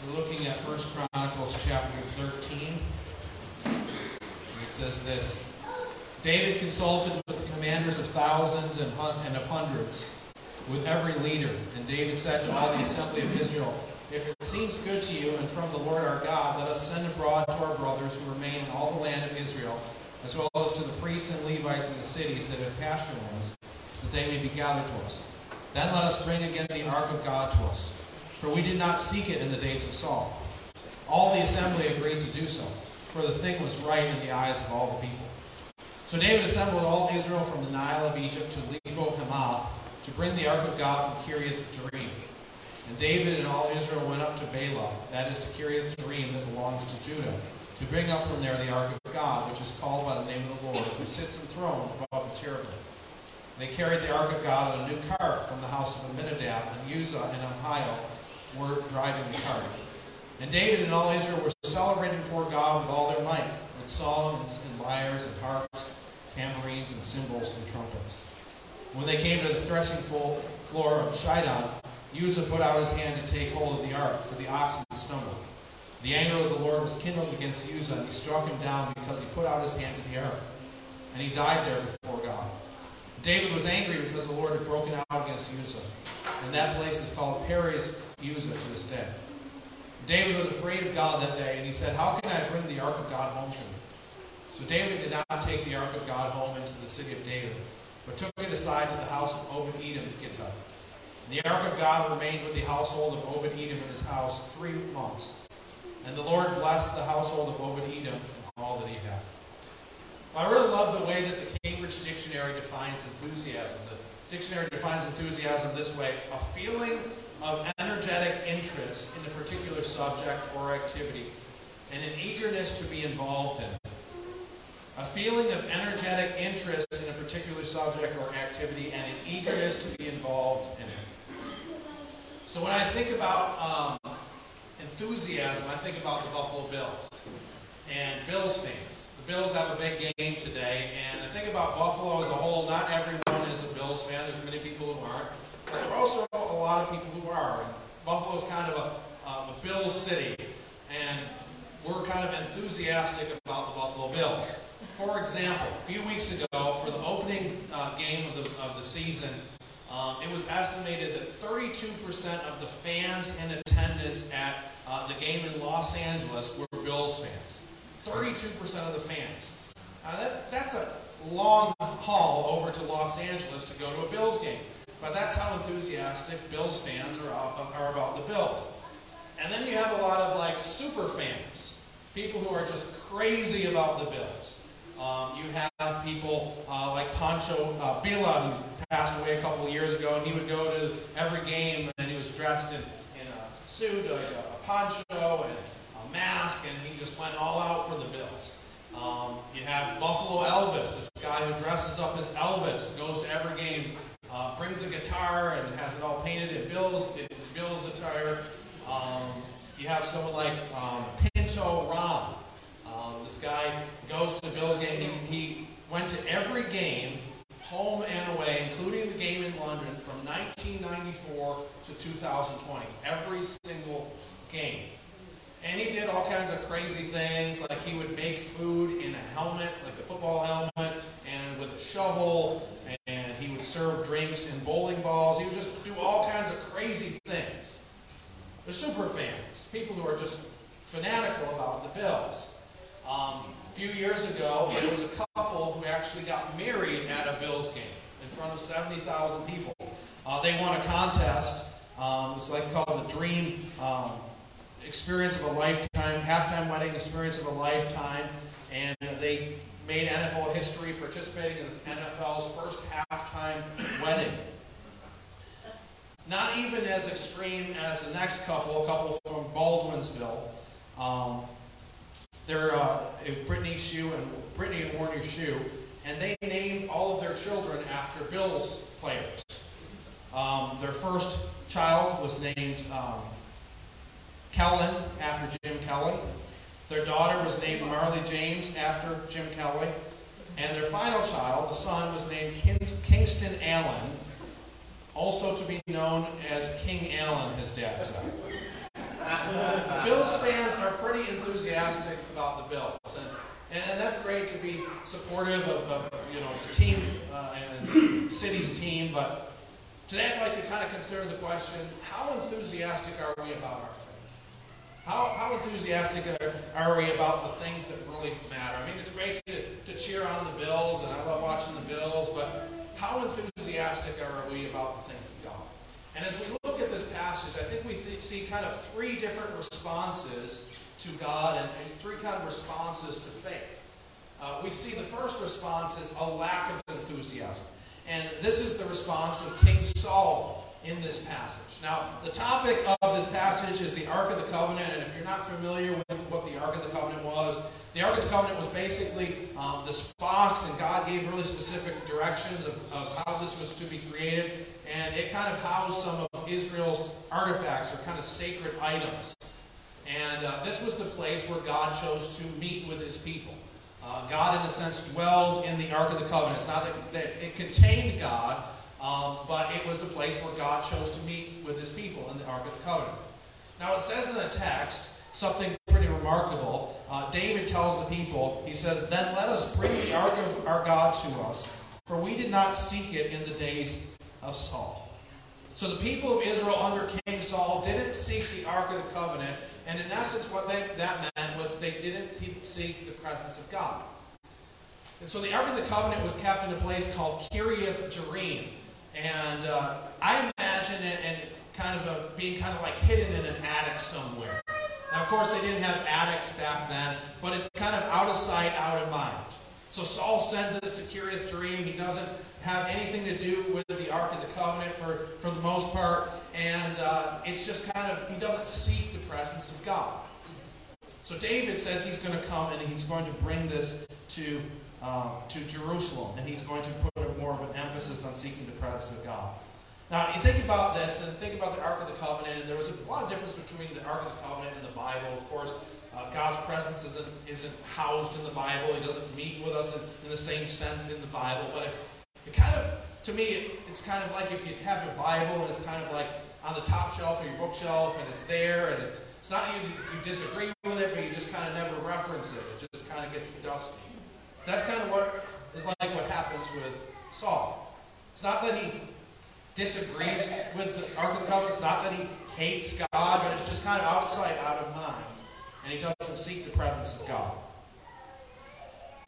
So we're looking at 1 Chronicles chapter 13. It says this David consulted with the commanders of thousands and, and of hundreds, with every leader. And David said to all the assembly of Israel, If it seems good to you and from the Lord our God, let us send abroad to our brothers who remain in all the land of Israel, as well as to the priests and Levites in the cities that have pasture lands, that they may be gathered to us. Then let us bring again the ark of God to us, for we did not seek it in the days of Saul. All the assembly agreed to do so, for the thing was right in the eyes of all the people. So David assembled all Israel from the Nile of Egypt to Lebo Hamath to bring the ark of God from Kiriath Jearim. And David and all Israel went up to Baalah, that is to Kiriath Jearim that belongs to Judah, to bring up from there the ark of God, which is called by the name of the Lord, who sits enthroned above the cherubim. They carried the ark of God on a new cart from the house of Amminadab, and Uzzah and Ahio were driving the cart. And David and all Israel were celebrating before God with all their might, with songs and lyres and harps, tambourines and cymbals and trumpets. When they came to the threshing floor of Chidon, Uzzah put out his hand to take hold of the ark, for the oxen stumbled. The anger of the Lord was kindled against Uzzah, and he struck him down because he put out his hand to the ark. And he died there before God. David was angry because the Lord had broken out against Uzzah. And that place is called Perez Uzzah to this day. David was afraid of God that day, and he said, How can I bring the ark of God home to me? So David did not take the ark of God home into the city of David, but took it aside to the house of Obed Edom in Gittah. The ark of God remained with the household of Obed Edom in his house three months. And the Lord blessed the household of Obed Edom and all that he had. I really love the way that the Cambridge Dictionary defines enthusiasm. Dictionary defines enthusiasm this way a feeling of energetic interest in a particular subject or activity and an eagerness to be involved in it. A feeling of energetic interest in a particular subject or activity and an eagerness to be involved in it. So when I think about um, enthusiasm, I think about the Buffalo Bills and Bills fans. The Bills have a big game today, and I think about Buffalo as a whole. Not everyone Bills fan. There's many people who aren't, but there are also a lot of people who are. And Buffalo's kind of a, a Bills city, and we're kind of enthusiastic about the Buffalo Bills. For example, a few weeks ago, for the opening uh, game of the, of the season, um, it was estimated that 32% of the fans in attendance at uh, the game in Los Angeles were Bills fans. 32% of the fans. Now that, that's a long haul over to Los Angeles to go to a Bills game. But that's how enthusiastic Bills fans are, are about the Bills. And then you have a lot of like super fans, people who are just crazy about the Bills. Um, you have people uh, like Pancho uh, Billa, who passed away a couple of years ago, and he would go to every game and he was dressed in, in a suit, like a, a poncho, and a mask, and he just went all out for the Bills. Um, you have Buffalo Elvis, this guy who dresses up as Elvis, goes to every game, uh, brings a guitar and has it all painted in Bills, in Bills attire. Um, you have someone like um, Pinto Ron. Um, this guy goes to Bills game. He, he went to every game, home and away, including the game in London from 1994 to 2020. Every single game. And he did all kinds of crazy things, like he would make food in a helmet, like a football helmet, and with a shovel, and he would serve drinks in bowling balls. He would just do all kinds of crazy things. They're super fans, people who are just fanatical about the Bills. Um, a few years ago, there was a couple who actually got married at a Bills game in front of 70,000 people. Uh, they won a contest. Um, it's like called the Dream um, experience of a lifetime, halftime wedding experience of a lifetime, and they made NFL history participating in the NFL's first halftime wedding. Not even as extreme as the next couple, a couple from Baldwinsville. Um, they're uh, Brittany Shue and Brittany and Warner Shue, and they named all of their children after Bills players. Um, their first child was named um, Kellen after Jim Kelly. Their daughter was named Marley James after Jim Kelly. And their final child, the son, was named Kingston Allen, also to be known as King Allen, his dad said. Bills fans are pretty enthusiastic about the Bills, and, and that's great to be supportive of, of you know the team uh, and city's team. But today, I'd like to kind of consider the question: How enthusiastic are we about our? How, how enthusiastic are, we about the things that really matter? I mean, it's great to, to cheer on the Bills, and I love watching the Bills, but how enthusiastic are we about the things of God? And as we look at this passage, I think we th- see kind of three different responses to God and, and three kind of responses to faith. Uh, we see the first response is a lack of enthusiasm. And this is the response of King Saul in this passage. Now, the topic of this passage is the Ark of the Covenant, and if you're not familiar with what the Ark of the Covenant was, the Ark of the Covenant was basically um, this box, and God gave really specific directions of, of how this was to be created, and it kind of housed some of Israel's artifacts or kind of sacred items. And uh, this was the place where God chose to meet with his people. Uh, God, in a sense, dwelled in the Ark of the Covenant. It's not that, that it contained God, um, but it was the place where God chose to meet with his people in the Ark of the Covenant. Now, it says in the text something pretty remarkable. Uh, David tells the people, he says, Then let us bring the Ark of our God to us, for we did not seek it in the days of Saul. So the people of Israel under King Saul didn't seek the Ark of the Covenant, and in essence, what they, that meant was they didn't seek the presence of God. And so the Ark of the Covenant was kept in a place called Kiriath Jearim. And uh, I imagine it and kind of a, being kind of like hidden in an attic somewhere. Now, of course, they didn't have attics back then, but it's kind of out of sight, out of mind. So Saul sends it to Kiriath Jearim. He doesn't have anything to do with the Ark of the Covenant for, for the most part. And uh, it's just kind of, he doesn't seek the presence of God. So David says he's going to come and he's going to bring this to um, to Jerusalem, and he's going to put more of an emphasis on seeking the presence of God. Now, you think about this, and think about the Ark of the Covenant, and there was a lot of difference between the Ark of the Covenant and the Bible. Of course, uh, God's presence isn't, isn't housed in the Bible. He doesn't meet with us in, in the same sense in the Bible. But it, it kind of, to me, it, it's kind of like if you have your Bible, and it's kind of like on the top shelf of your bookshelf, and it's there, and it's, it's not you, you disagree with it, but you just kind of never reference it. It just kind of gets dusty. That's kind of what like what happens with Saul. It's not that he disagrees with the Ark of the Covenant. It's not that he hates God, but it's just kind of out of sight, out of mind. And he doesn't seek the presence of God.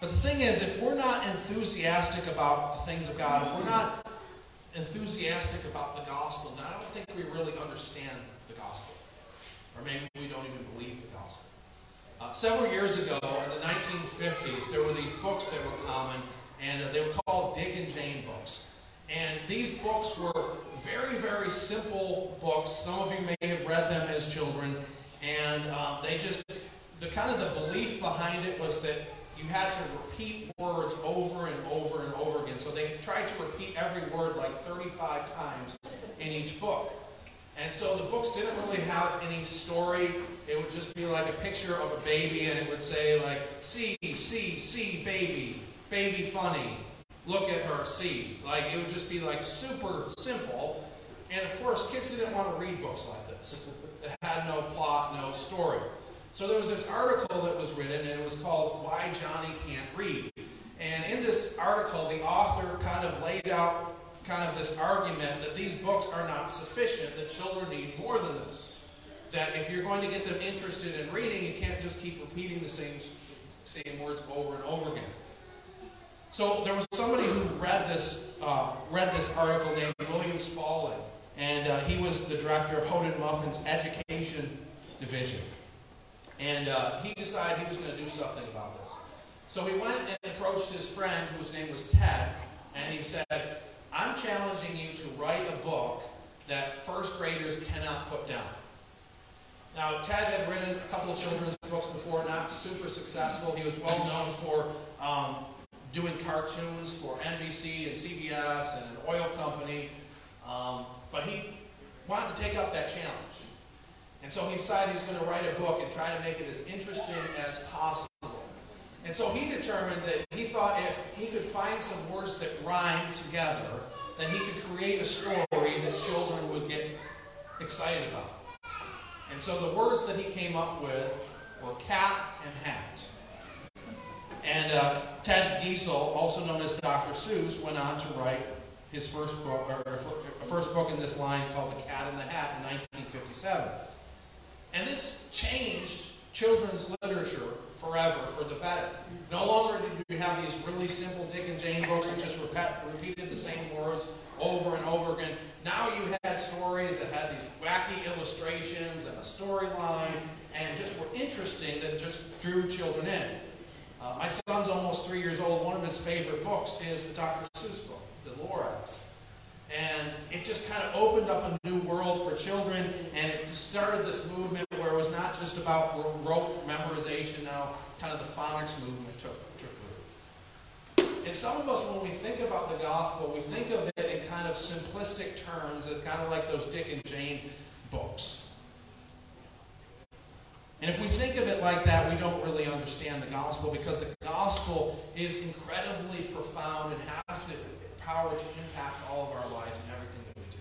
But the thing is, if we're not enthusiastic about the things of God, if we're not enthusiastic about the gospel, then I don't think we really understand the gospel. Or maybe we don't even believe the gospel. Uh, several years ago, in the 1950s, there were these books that were common, and uh, they were called Dick and Jane books. And these books were very, very simple books. Some of you may have read them as children, and um, they just, the kind of the belief behind it was that you had to repeat words over and over and over again. So they tried to repeat every word like 35 times in each book. And so the books didn't really have any story. It would just be like a picture of a baby, and it would say, like, see, see, see, baby, baby funny. Look at her, see. Like, it would just be like super simple. And of course, kids didn't want to read books like this that had no plot, no story. So there was this article that was written, and it was called Why Johnny Can't Read. And in this article, the author kind of laid out kind of this argument that these books are not sufficient, that children need more than this. That if you're going to get them interested in reading, you can't just keep repeating the same, same words over and over again. So there was somebody who read this, uh, read this article named William Spaulding, and uh, he was the director of Houghton Mifflin's education division. And uh, he decided he was going to do something about this. So he went and approached his friend, whose name was Ted, and he said, I'm challenging you to write a book that first graders cannot put down. Now, Ted had written a couple of children's books before, not super successful. He was well known for um, doing cartoons for NBC and CBS and an oil company. Um, but he wanted to take up that challenge. And so he decided he was going to write a book and try to make it as interesting as possible. And so he determined that he thought if he could find some words that rhyme together, then he could create a story that children would get excited about. And so the words that he came up with were cat and hat. And uh, Ted Geisel, also known as Dr. Seuss, went on to write his first book, or first book in this line called The Cat in the Hat in 1957. And this changed children's literature forever for the better. No longer did you have these really simple Dick and Jane books that just repeat, repeated the same words over and over again. Now you had stories that had these wacky illustrations and a storyline and just were interesting that just drew children in. Uh, my son's almost three years old. One of his favorite books is the Dr. Seuss book, The Lorax. And it just kind of opened up a new world for children, and it started this movement where it was not just about rote memorization, now kind of the phonics movement took, took root. And some of us, when we think about the gospel, we think of it in kind of simplistic terms, kind of like those Dick and Jane books. And if we think of it like that, we don't really understand the gospel because the gospel is incredibly profound and has the power to impact all of our lives and everything that we do.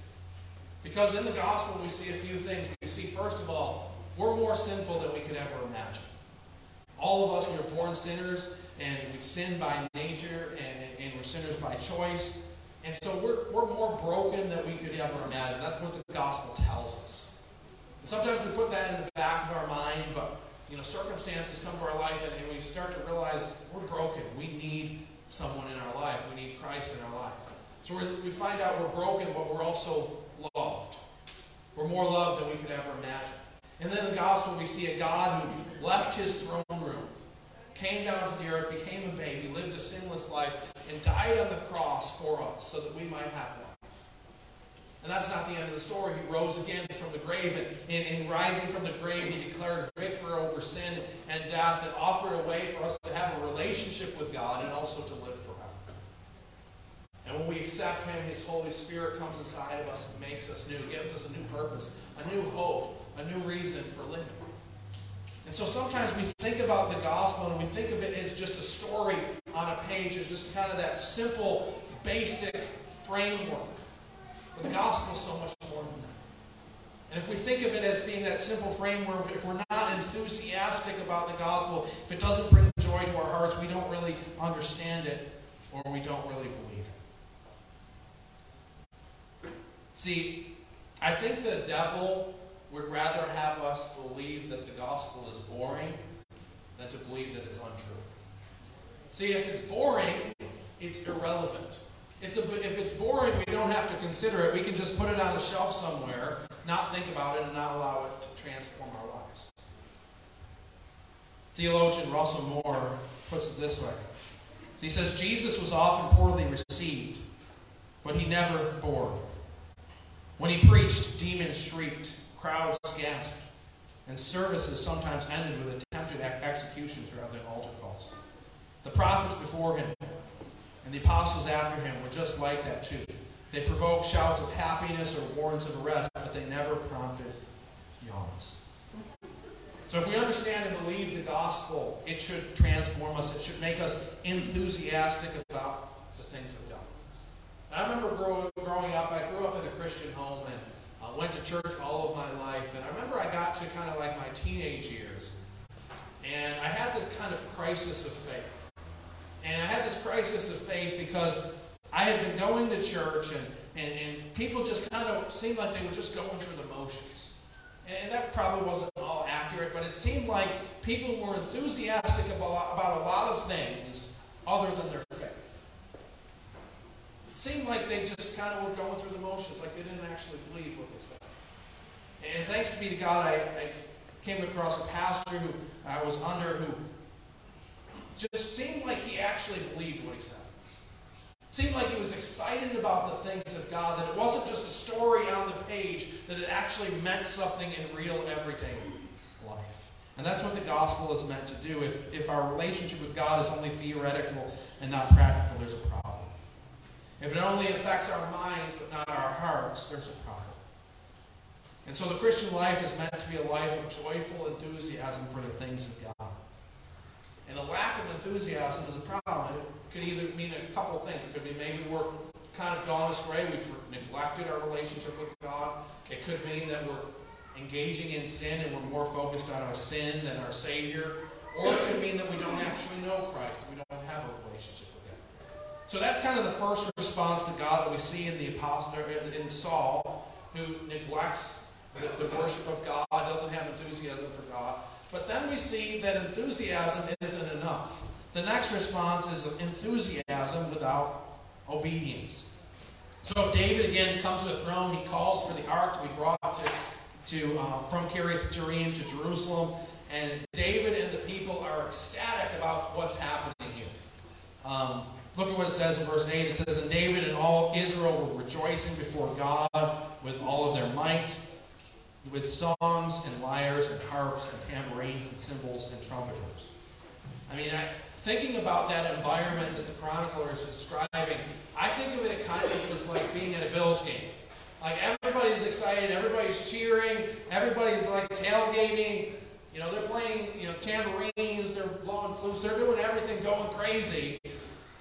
Because in the gospel, we see a few things. We see, first of all, we're more sinful than we could ever imagine. All of us, we are born sinners, and we sin by nature, and, and we're sinners by choice. And so we're, we're more broken than we could ever imagine. That's what the gospel tells us. Sometimes we put that in the back of our mind, but you know, circumstances come to our life and, and we start to realize we're broken. We need someone in our life. We need Christ in our life. So we find out we're broken, but we're also loved. We're more loved than we could ever imagine. And then in the gospel, we see a God who left his throne room, came down to the earth, became a baby, lived a sinless life, and died on the cross for us so that we might have life. And that's not the end of the story. He rose again from the grave, and in, in rising from the grave, he declared victory over sin and death and offered a way for us to have a relationship with God and also to live forever. And when we accept Him, His Holy Spirit comes inside of us and makes us new, gives us a new purpose, a new hope, a new reason for living. And so sometimes we think about the gospel and we think of it as just a story on a page, and just kind of that simple, basic framework. But the gospel is so much more than that. And if we think of it as being that simple framework, if we're not enthusiastic about the gospel, if it doesn't bring joy to our hearts, we don't really understand it or we don't really believe it. See, I think the devil would rather have us believe that the gospel is boring than to believe that it's untrue. See, if it's boring, it's irrelevant. It's a, if it's boring, we don't have to consider it. We can just put it on a shelf somewhere, not think about it, and not allow it to transform our lives. Theologian Russell Moore puts it this way. He says, Jesus was often poorly received, but he never bored. When he preached, demons shrieked, crowds gasped, and services sometimes ended with attempted executions rather than altar calls. The prophets before him and the apostles after him were just like that too. They provoked shouts of happiness or warrants of arrest, but they never prompted yawns. So if we understand and believe the gospel, it should transform us. It should make us enthusiastic about the things of God. I remember grow, growing up, I grew up in a Christian home and uh, went to church all of my life. And I remember I got to kind of like my teenage years, and I had this kind of crisis of faith. And I had this crisis of faith because I had been going to church and, and, and people just kind of seemed like they were just going through the motions. And that probably wasn't all accurate, but it seemed like people were enthusiastic about, about a lot of things other than their faith. It seemed like they just kind of were going through the motions, like they didn't actually believe what they said. And thanks be to God, I, I came across a pastor who I was under who just seemed like he actually believed what he said. It seemed like he was excited about the things of God, that it wasn't just a story on the page, that it actually meant something in real everyday life. And that's what the gospel is meant to do. If, if our relationship with God is only theoretical and not practical, there's a problem. If it only affects our minds but not our hearts, there's a problem. And so the Christian life is meant to be a life of joyful enthusiasm for the things of God. And a lack of enthusiasm is a problem. It could either mean a couple of things. It could be maybe we're kind of gone astray. We've neglected our relationship with God. It could mean that we're engaging in sin and we're more focused on our sin than our Savior. Or it could mean that we don't actually know Christ, we don't have a relationship with Him. So that's kind of the first response to God that we see in the apostle in Saul, who neglects the, the worship of God, doesn't have enthusiasm for God. But then we see that enthusiasm isn't enough. The next response is enthusiasm without obedience. So David again comes to the throne. He calls for the ark to be brought to, to um, from Kiriath Jearim to Jerusalem, and David and the people are ecstatic about what's happening here. Um, look at what it says in verse 8. It says, And David and all Israel were rejoicing before God with all of their might with songs and lyres and harps and tambourines and cymbals and trumpeters. I mean, I, thinking about that environment that the chronicler is describing, I think of it kind of as like being at a Bills game. Like everybody's excited, everybody's cheering, everybody's like tailgating. You know, they're playing, you know, tambourines, they're blowing flutes, they're doing everything going crazy.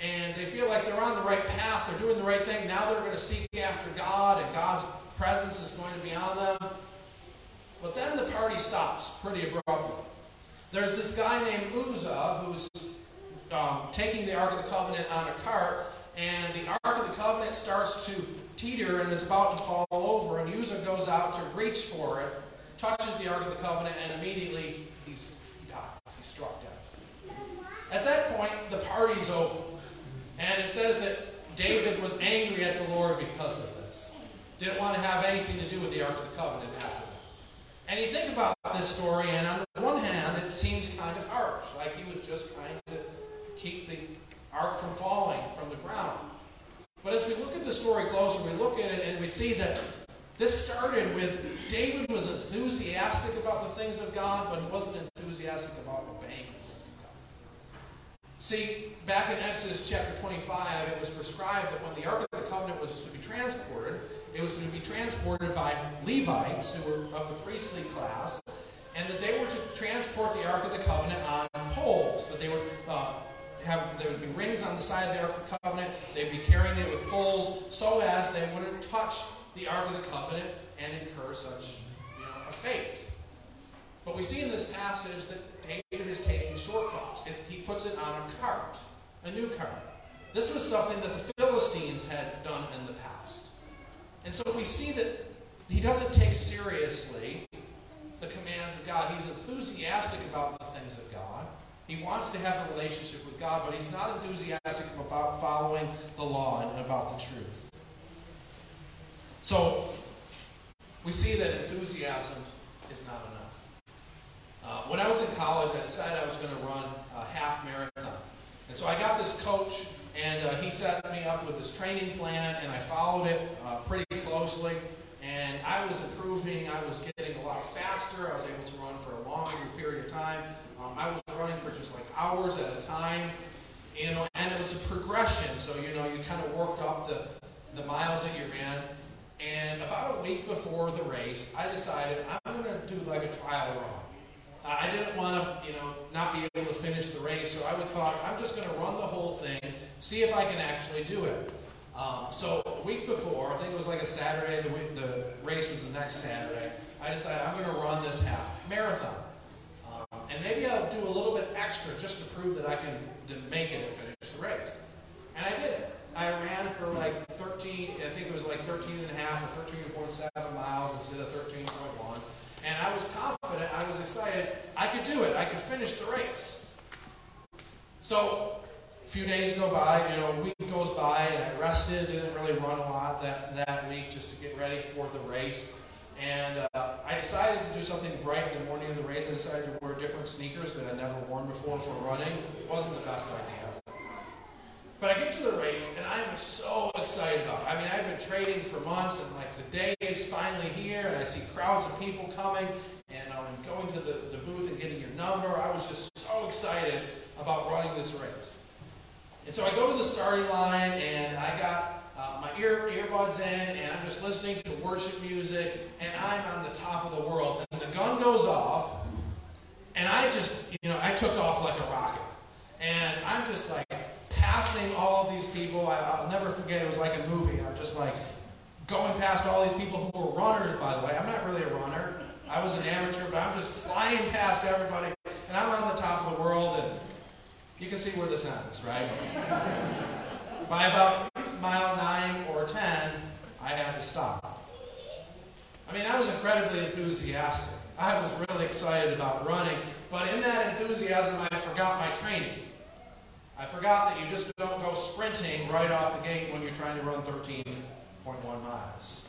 And they feel like they're on the right path, they're doing the right thing. Now they're going to seek after God, and God's presence is going to be on them. But then the party stops pretty abruptly. There's this guy named Uzzah who's um, taking the Ark of the Covenant on a cart, and the Ark of the Covenant starts to teeter and is about to fall over, and Uzzah goes out to reach for it, touches the Ark of the Covenant, and immediately he's, he dies. He's struck dead. At that point, the party's over. And it says that David was angry at the Lord because of this. Didn't want to have anything to do with the Ark of the Covenant after and you think about this story, and on the one hand, it seems kind of harsh, like he was just trying to keep the ark from falling from the ground. But as we look at the story closer, we look at it and we see that this started with David was enthusiastic about the things of God, but he wasn't enthusiastic about obeying the things of God. See, back in Exodus chapter 25, it was prescribed that when the Ark of the Covenant was to be transported, it was to be transported by Levites, who were of the priestly class, and that they were to transport the Ark of the Covenant on poles. That they would uh, have there would be rings on the side of the Ark of the Covenant. They'd be carrying it with poles, so as they wouldn't touch the Ark of the Covenant and incur such you know, a fate. But we see in this passage that David is taking shortcuts. He puts it on a cart, a new cart. This was something that the Philistines had done in the past. And so we see that he doesn't take seriously the commands of God. He's enthusiastic about the things of God. He wants to have a relationship with God, but he's not enthusiastic about following the law and about the truth. So we see that enthusiasm is not enough. Uh, when I was in college, I decided I was going to run a half marathon. And so I got this coach and uh, he set me up with this training plan, and I followed it uh, pretty closely. And I was improving. I was getting a lot faster. I was able to run for a longer period of time. Um, I was running for just like hours at a time. You know, and it was a progression. So you know, you kind of worked up the the miles that you ran. And about a week before the race, I decided I'm going to do like a trial run. I didn't want to, you know, not be able to finish the race, so I would thought I'm just going to run the whole thing, see if I can actually do it. Um, so a week before, I think it was like a Saturday, the, week, the race was the next Saturday, I decided I'm going to run this half marathon. Um, and maybe I'll do a little bit extra just to prove that I can make it and finish the race. And I did it. I ran for like 13, I think it was like 13 and a half or 13.7 miles instead of 13.1. And I was confident, I was excited, I could do it, I could finish the race. So few days go by, you know, a week goes by, and I rested, didn't really run a lot that, that week just to get ready for the race. And uh, I decided to do something bright the morning of the race. I decided to wear different sneakers that I'd never worn before for running. It wasn't the best idea. But I get to the race and I'm so excited about it. I mean, I've been trading for months and like the day is finally here and I see crowds of people coming and I'm going to the, the booth and getting your number. I was just so excited about running this race. And so I go to the starting line and I got uh, my ear earbuds in and I'm just listening to worship music and I'm on the top of the world. And the gun goes off and I just, you know, I took off like a rocket. And I'm just like, passing all of these people. I, will never forget, it was like a movie. I'm just like going past all these people who were runners, by the way. I'm not really a runner. I was an amateur, but I'm just flying past everybody, and I'm on the top of the world, and you can see where this ends, right? By about mile nine or ten, I had to stop. I mean, I was incredibly enthusiastic. I was really excited about running, but in that enthusiasm, I forgot my training. I forgot that you just don't go sprinting right off the gate when you're trying to run 13.1 miles.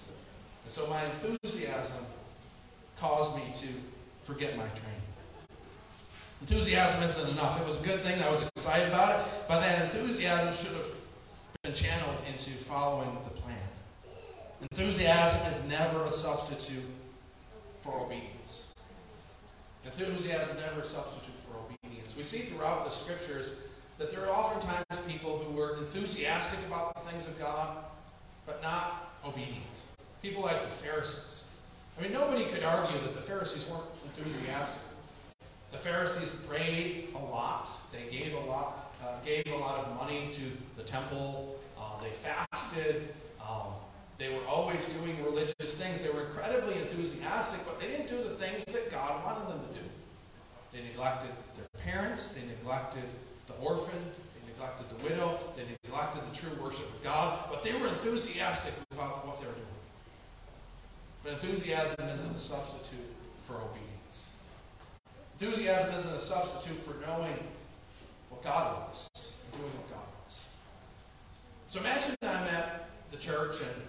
And so my enthusiasm caused me to forget my training. Enthusiasm isn't enough. It was a good thing. I was excited about it, but that enthusiasm should have been channeled into following the plan. Enthusiasm is never a substitute for obedience. Enthusiasm never a substitute for obedience. We see throughout the scriptures that there are oftentimes people who were enthusiastic about the things of God, but not obedient. People like the Pharisees. I mean, nobody could argue that the Pharisees weren't enthusiastic. The Pharisees prayed a lot. They gave a lot, uh, gave a lot of money to the temple. Uh, they fasted. Um, they were always doing religious things. They were incredibly enthusiastic, but they didn't do the things that God wanted them to do. They neglected their parents. They neglected the orphan. They neglected the widow. They neglected the true worship of God. But they were enthusiastic about what they were doing. But enthusiasm isn't a substitute for obedience. Enthusiasm isn't a substitute for knowing what God wants and doing what God wants. So imagine I'm at the church and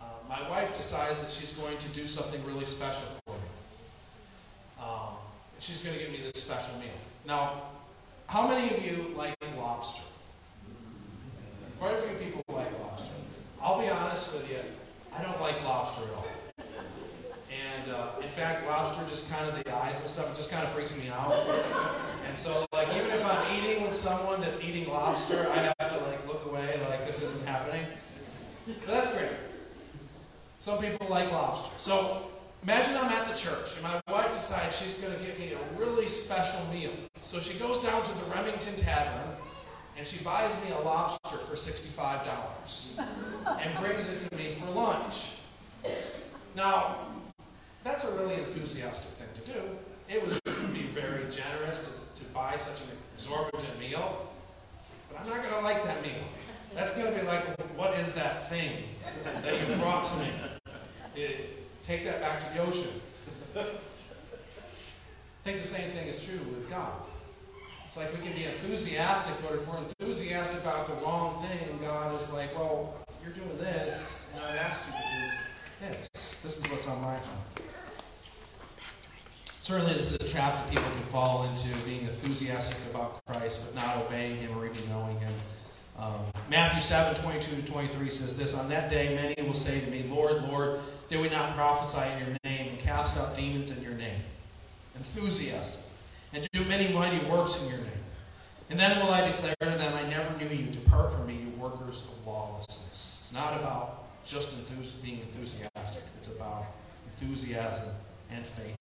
uh, my wife decides that she's going to do something really special for me. Um, she's going to give me this special meal. Now, how many of you like lobster? Quite a few people like lobster. I'll be honest with you, I don't like lobster at all. And uh, in fact, lobster just kind of the eyes and stuff, it just kind of freaks me out. And so, like, even if I'm eating with someone that's eating lobster, I have to like look away, like this isn't happening. But that's great. Some people like lobster. So imagine I'm at the church and my wife decides she's going to give me a really special meal. So she goes down to the Remington Tavern and she buys me a lobster for $65 and brings it to me for lunch. Now, that's a really enthusiastic thing to do. It was be very generous to, to buy such an exorbitant meal, but I'm not going to like that meal. That's going to be like, what is that thing that you've brought to me? It, take that back to the ocean. I think the same thing is true with God. It's like we can be enthusiastic, but if we're enthusiastic about the wrong thing, God is like, well, you're doing this, and I've asked you to do this. This is what's on my heart. Certainly, this is a trap that people can fall into, being enthusiastic about Christ, but not obeying Him or even knowing Him. Um, Matthew 7 22 to 23 says this On that day, many will say to me, Lord, Lord, did we not prophesy in your name and cast out demons in your name? Enthusiastic. And do many mighty works in your name. And then will I declare to them, I never knew you. Depart from me, you workers of lawlessness. It's not about just being enthusiastic, it's about enthusiasm and faith.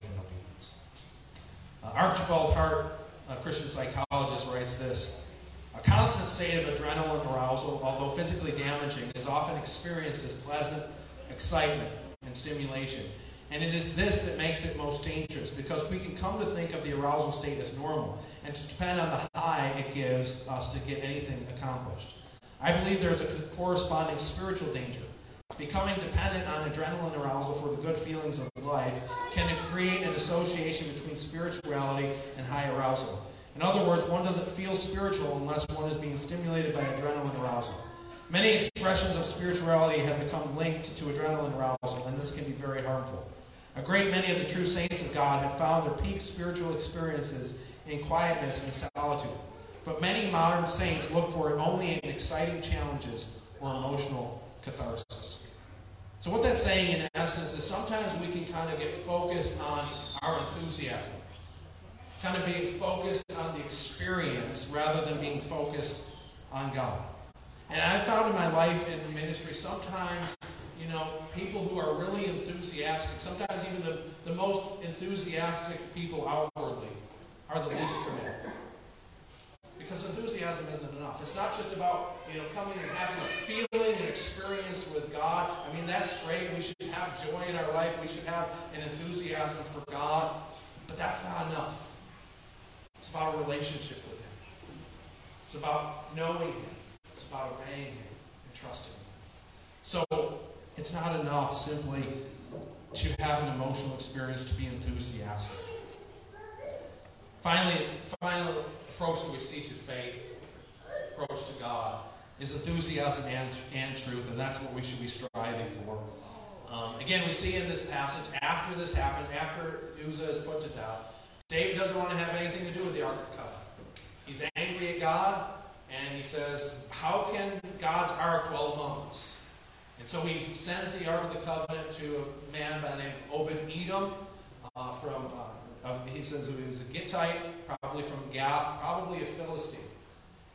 Uh, Archibald Hart, a Christian psychologist, writes this A constant state of adrenaline arousal, although physically damaging, is often experienced as pleasant excitement and stimulation. And it is this that makes it most dangerous because we can come to think of the arousal state as normal and to depend on the high it gives us to get anything accomplished. I believe there is a corresponding spiritual danger. Becoming dependent on adrenaline arousal for the good feelings of life can create an association between spirituality and high arousal. In other words, one doesn't feel spiritual unless one is being stimulated by adrenaline arousal. Many expressions of spirituality have become linked to adrenaline arousal, and this can be very harmful. A great many of the true saints of God have found their peak spiritual experiences in quietness and solitude. But many modern saints look for it only in exciting challenges or emotional catharsis. So, what that's saying in essence is sometimes we can kind of get focused on our enthusiasm, kind of being focused on the experience rather than being focused on God. And I've found in my life in ministry sometimes, you know, people who are really enthusiastic, sometimes even the, the most enthusiastic people outwardly, are the least committed. Because enthusiasm isn't enough. It's not just about, you know, coming and having a feeling and experience with God. I mean, that's great. We should have joy in our life. We should have an enthusiasm for God. But that's not enough. It's about a relationship with Him. It's about knowing Him. It's about obeying Him and trusting Him. So it's not enough simply to have an emotional experience to be enthusiastic. Finally, final approach that we see to faith, approach to God, is enthusiasm and, and truth, and that's what we should be striving for. Um, again, we see in this passage, after this happened, after Uzzah is put to death, David doesn't want to have anything to do with the Ark of the Covenant. He's angry at God, and he says, How can God's Ark dwell among us? And so he sends the Ark of the Covenant to a man by the name of Obed Edom uh, from uh, he says he was a Gittite, probably from Gath, probably a Philistine.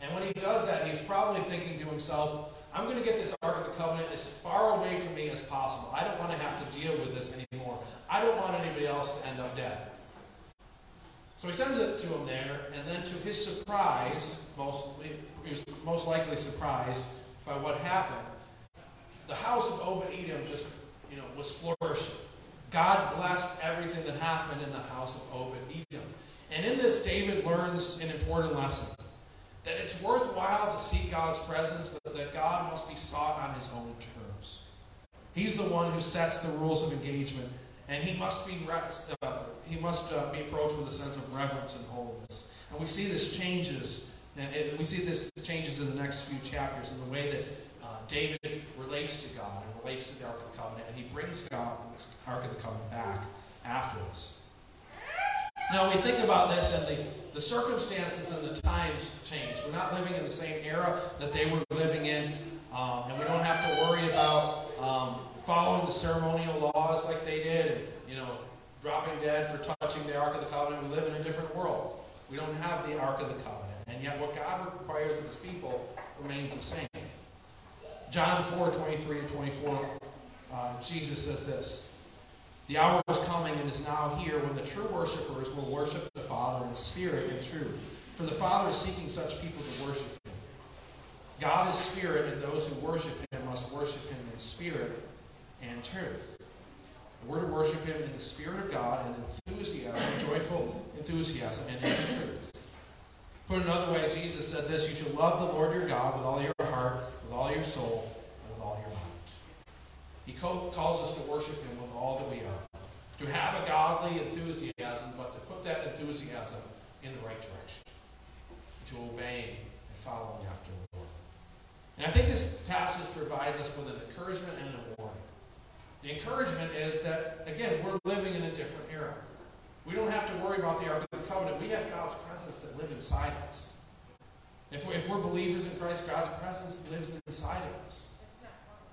And when he does that, he's probably thinking to himself, I'm going to get this Ark of the Covenant as far away from me as possible. I don't want to have to deal with this anymore. I don't want anybody else to end up dead. So he sends it to him there, and then to his surprise, most, he was most likely surprised by what happened. The house of Obed Edom just, you know, was flourishing. God blessed everything that happened in the house of Obed Edom. And in this, David learns an important lesson that it's worthwhile to seek God's presence, but that God must be sought on his own terms. He's the one who sets the rules of engagement, and he must be uh, he must uh, be approached with a sense of reverence and holiness. And we see this changes, and it, we see this changes in the next few chapters in the way that David relates to God and relates to the Ark of the Covenant, and he brings God's Ark of the Covenant back after this. Now, we think about this, and the, the circumstances and the times change. We're not living in the same era that they were living in, um, and we don't have to worry about um, following the ceremonial laws like they did, and you know, dropping dead for touching the Ark of the Covenant. We live in a different world. We don't have the Ark of the Covenant, and yet what God requires of His people remains the same. John 4 23 to 24, uh, Jesus says this The hour is coming and is now here when the true worshippers will worship the Father in spirit and truth. For the Father is seeking such people to worship Him. God is spirit, and those who worship Him must worship Him in spirit and truth. We're to worship Him in the spirit of God and enthusiasm, joyful enthusiasm, and in truth. Put another way, Jesus said this You should love the Lord your God with all your heart, with all your soul, and with all your mind. He calls us to worship Him with all that we are. To have a godly enthusiasm, but to put that enthusiasm in the right direction. To obeying and following after the Lord. And I think this passage provides us with an encouragement and a warning. The encouragement is that, again, we're living in a different era. We don't have to worry about the Ark of the Covenant. We have God's presence that lives inside us. If we're, if we're believers in Christ, God's presence lives inside of us.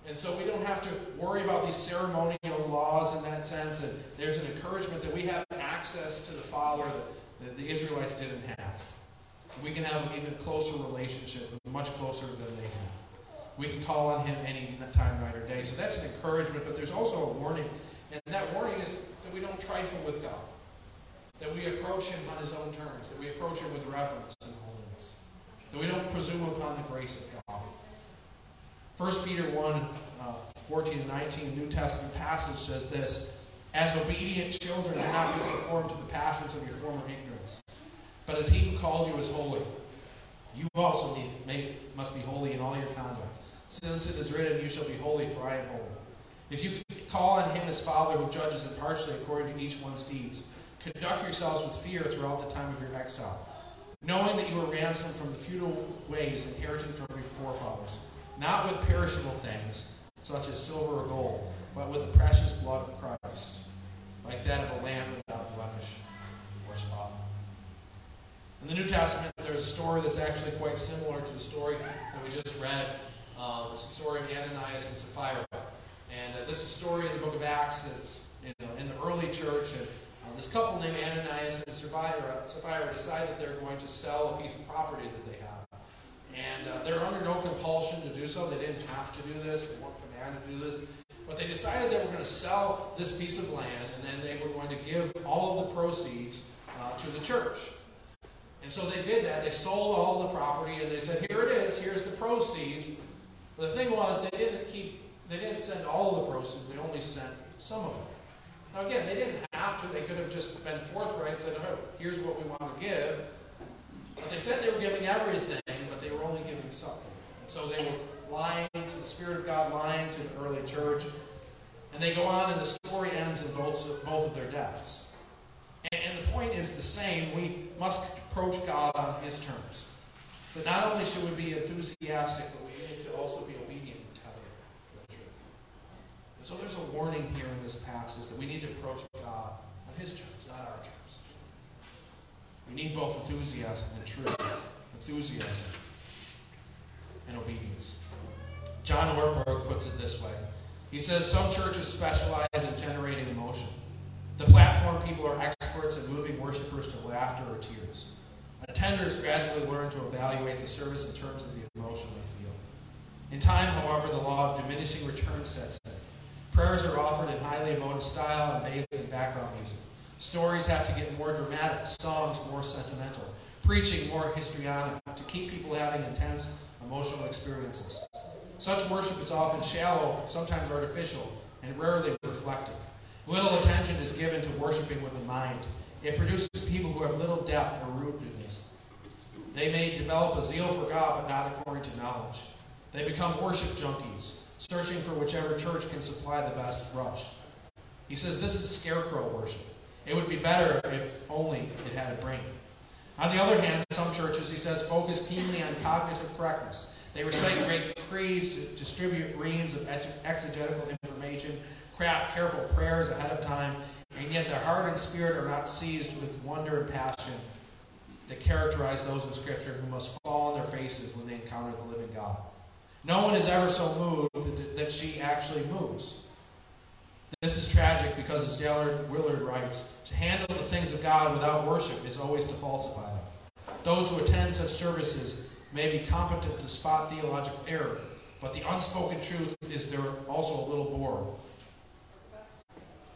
And so we don't have to worry about these ceremonial laws in that sense. And there's an encouragement that we have access to the Father that, that the Israelites didn't have. We can have an even closer relationship, much closer than they have. We can call on Him any time, night, or day. So that's an encouragement, but there's also a warning. And that warning is that we don't trifle with God, that we approach Him on His own terms, that we approach Him with reverence and holiness that we don't presume upon the grace of God. 1 Peter 1 uh, 14 and 19, New Testament passage says this As obedient children, do not be conformed to the passions of your former ignorance, but as he who called you is holy, you also may, must be holy in all your conduct. Since it is written, You shall be holy, for I am holy. If you call on him as Father who judges impartially according to each one's deeds, conduct yourselves with fear throughout the time of your exile knowing that you were ransomed from the futile ways inherited from your forefathers, not with perishable things, such as silver or gold, but with the precious blood of Christ, like that of a lamb without blemish or spot. In the New Testament, there's a story that's actually quite similar to the story that we just read. Um, it's the story of Ananias and Sapphira. And uh, this is a story in the book of Acts. It's you know, in the early church. And this couple named Ananias and Sapphira, Sapphira decide that they're going to sell a piece of property that they have. And uh, they're under no compulsion to do so. They didn't have to do this. They weren't commanded to do this. But they decided they were going to sell this piece of land, and then they were going to give all of the proceeds uh, to the church. And so they did that. They sold all the property and they said, here it is, here's the proceeds. But the thing was, they didn't keep, they didn't send all the proceeds, they only sent some of them. Now again, they didn't have to, they could have just been forthright and said, oh, here's what we want to give. But they said they were giving everything, but they were only giving something. And so they were lying to the Spirit of God, lying to the early church. And they go on, and the story ends in both, both of their deaths. And, and the point is the same. We must approach God on His terms. But not only should we be enthusiastic, but we need to also be obedient and tethered to the truth. And so there's a warning here in this passage that we need to approach God on His terms, not our terms. We need both enthusiasm and truth. Enthusiasm and obedience. John Ortberg puts it this way. He says some churches specialize in generating emotion. The platform people are experts at moving worshipers to laughter or tears. Attenders gradually learn to evaluate the service in terms of the emotion they feel. In time, however, the law of diminishing returns sets in. Prayers are offered in highly emotive style and bathed in background music. Stories have to get more dramatic, songs more sentimental, preaching more histrionic to keep people having intense emotional experiences. Such worship is often shallow, sometimes artificial, and rarely reflective. Little attention is given to worshiping with the mind. It produces people who have little depth or rootedness. They may develop a zeal for God, but not according to knowledge. They become worship junkies, searching for whichever church can supply the best brush. He says this is scarecrow worship. It would be better if only it had a brain. On the other hand, some churches, he says, focus keenly on cognitive correctness. They recite great creeds, to distribute reams of exegetical information, craft careful prayers ahead of time, and yet their heart and spirit are not seized with wonder and passion that characterize those in Scripture who must fall on their faces when they encounter the living God. No one is ever so moved that she actually moves. This is tragic because, as Dallas Willard writes, to handle the things of God without worship is always to falsify them. Those who attend such services may be competent to spot theological error, but the unspoken truth is they're also a little bored.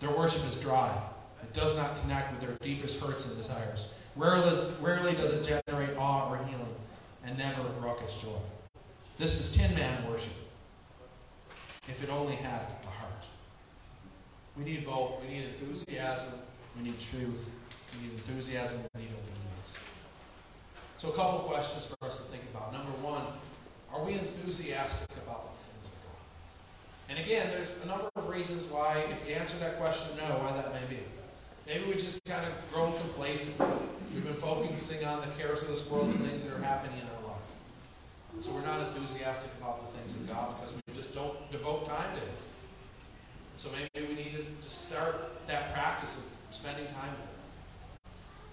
Their worship is dry. It does not connect with their deepest hurts and desires. Rarely, rarely does it generate awe or healing, and never raucous joy. This is tin man worship, if it only had a heart. We need both. We need enthusiasm, we need truth. We need enthusiasm, we need obedience. So, a couple questions for us to think about. Number one, are we enthusiastic about the things of God? And again, there's a number of reasons why, if you answer that question no, why that may be. Maybe we just kind of grown complacent. We've been focusing on the cares of this world and things that are happening in our. So we're not enthusiastic about the things of God because we just don't devote time to it. So maybe we need to, to start that practice of spending time with Him.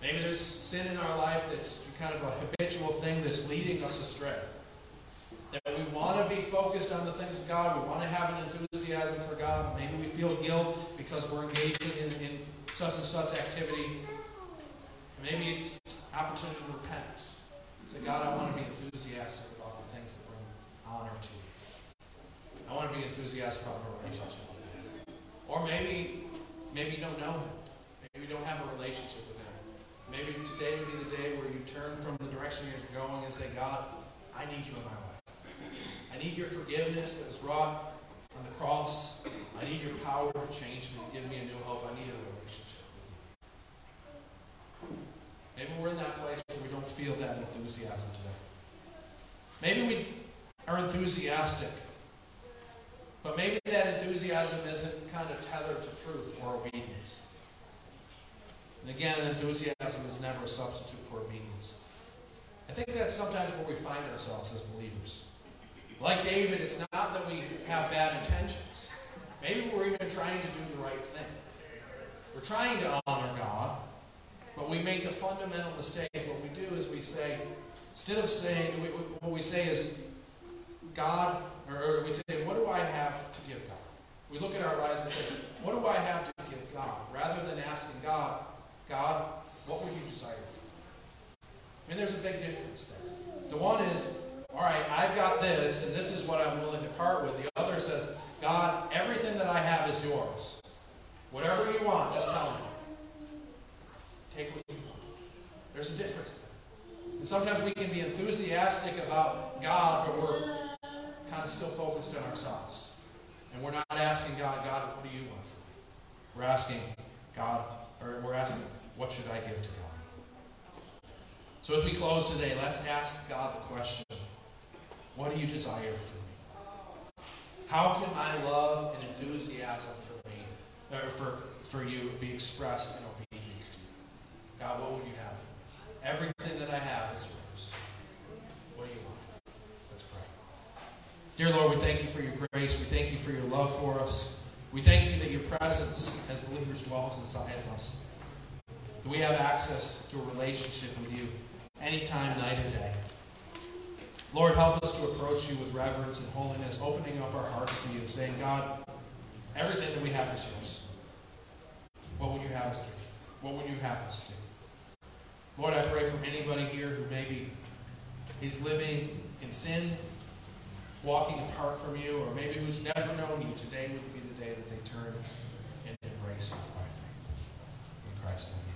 Maybe there's sin in our life that's kind of a habitual thing that's leading us astray. That we want to be focused on the things of God, we want to have an enthusiasm for God, but maybe we feel guilt because we're engaging in, in such and such activity. Maybe it's opportunity to repent. Say, God, I want to be enthusiastic about the things that bring honor to you. I want to be enthusiastic about my relationship. Or maybe, maybe you don't know Him. Maybe you don't have a relationship with Him. Maybe today would be the day where you turn from the direction you're going and say, God, I need you in my life. I need your forgiveness that was wrought on the cross. I need your power to change me, give me a new hope. I need a relationship with you. Maybe we're in that place don't feel that enthusiasm today. Maybe we are enthusiastic, but maybe that enthusiasm isn't kind of tethered to truth or obedience. And again, enthusiasm is never a substitute for obedience. I think that's sometimes where we find ourselves as believers. Like David, it's not that we have bad intentions. Maybe we're even trying to do the right thing. We're trying to honor God, but we make a fundamental mistake. What we do is we say, instead of saying, we, what we say is, God, or, we say, what do I have to give God? We look at our lives and say, what do I have to give God? Rather than asking God, God, what would you desire for me? Mean, there's a big difference there. The one is, all right, I've got this, and this is what I'm willing to part with. The other says, God, everything that I have is yours. Whatever you want, just tell me. Take what you want. There's a difference. And sometimes we can be enthusiastic about God, but we're kind of still focused on ourselves. And we're not asking God, God, what do you want from me? We're asking God, or we're asking, what should I give to God? So as we close today, let's ask God the question What do you desire from me? How can my love and enthusiasm for me, or for, for you, be expressed in obedience? God, what would you have for me? Everything that I have is yours. What do you want? Let's pray. Dear Lord, we thank you for your grace. We thank you for your love for us. We thank you that your presence as believers dwells inside of us. That we have access to a relationship with you anytime, night and day. Lord, help us to approach you with reverence and holiness, opening up our hearts to you, saying, God, everything that we have is yours. What would you have us do? What would you have us do? Lord, I pray for anybody here who maybe is living in sin, walking apart from you, or maybe who's never known you. Today would be the day that they turn and embrace you faith. In Christ's name.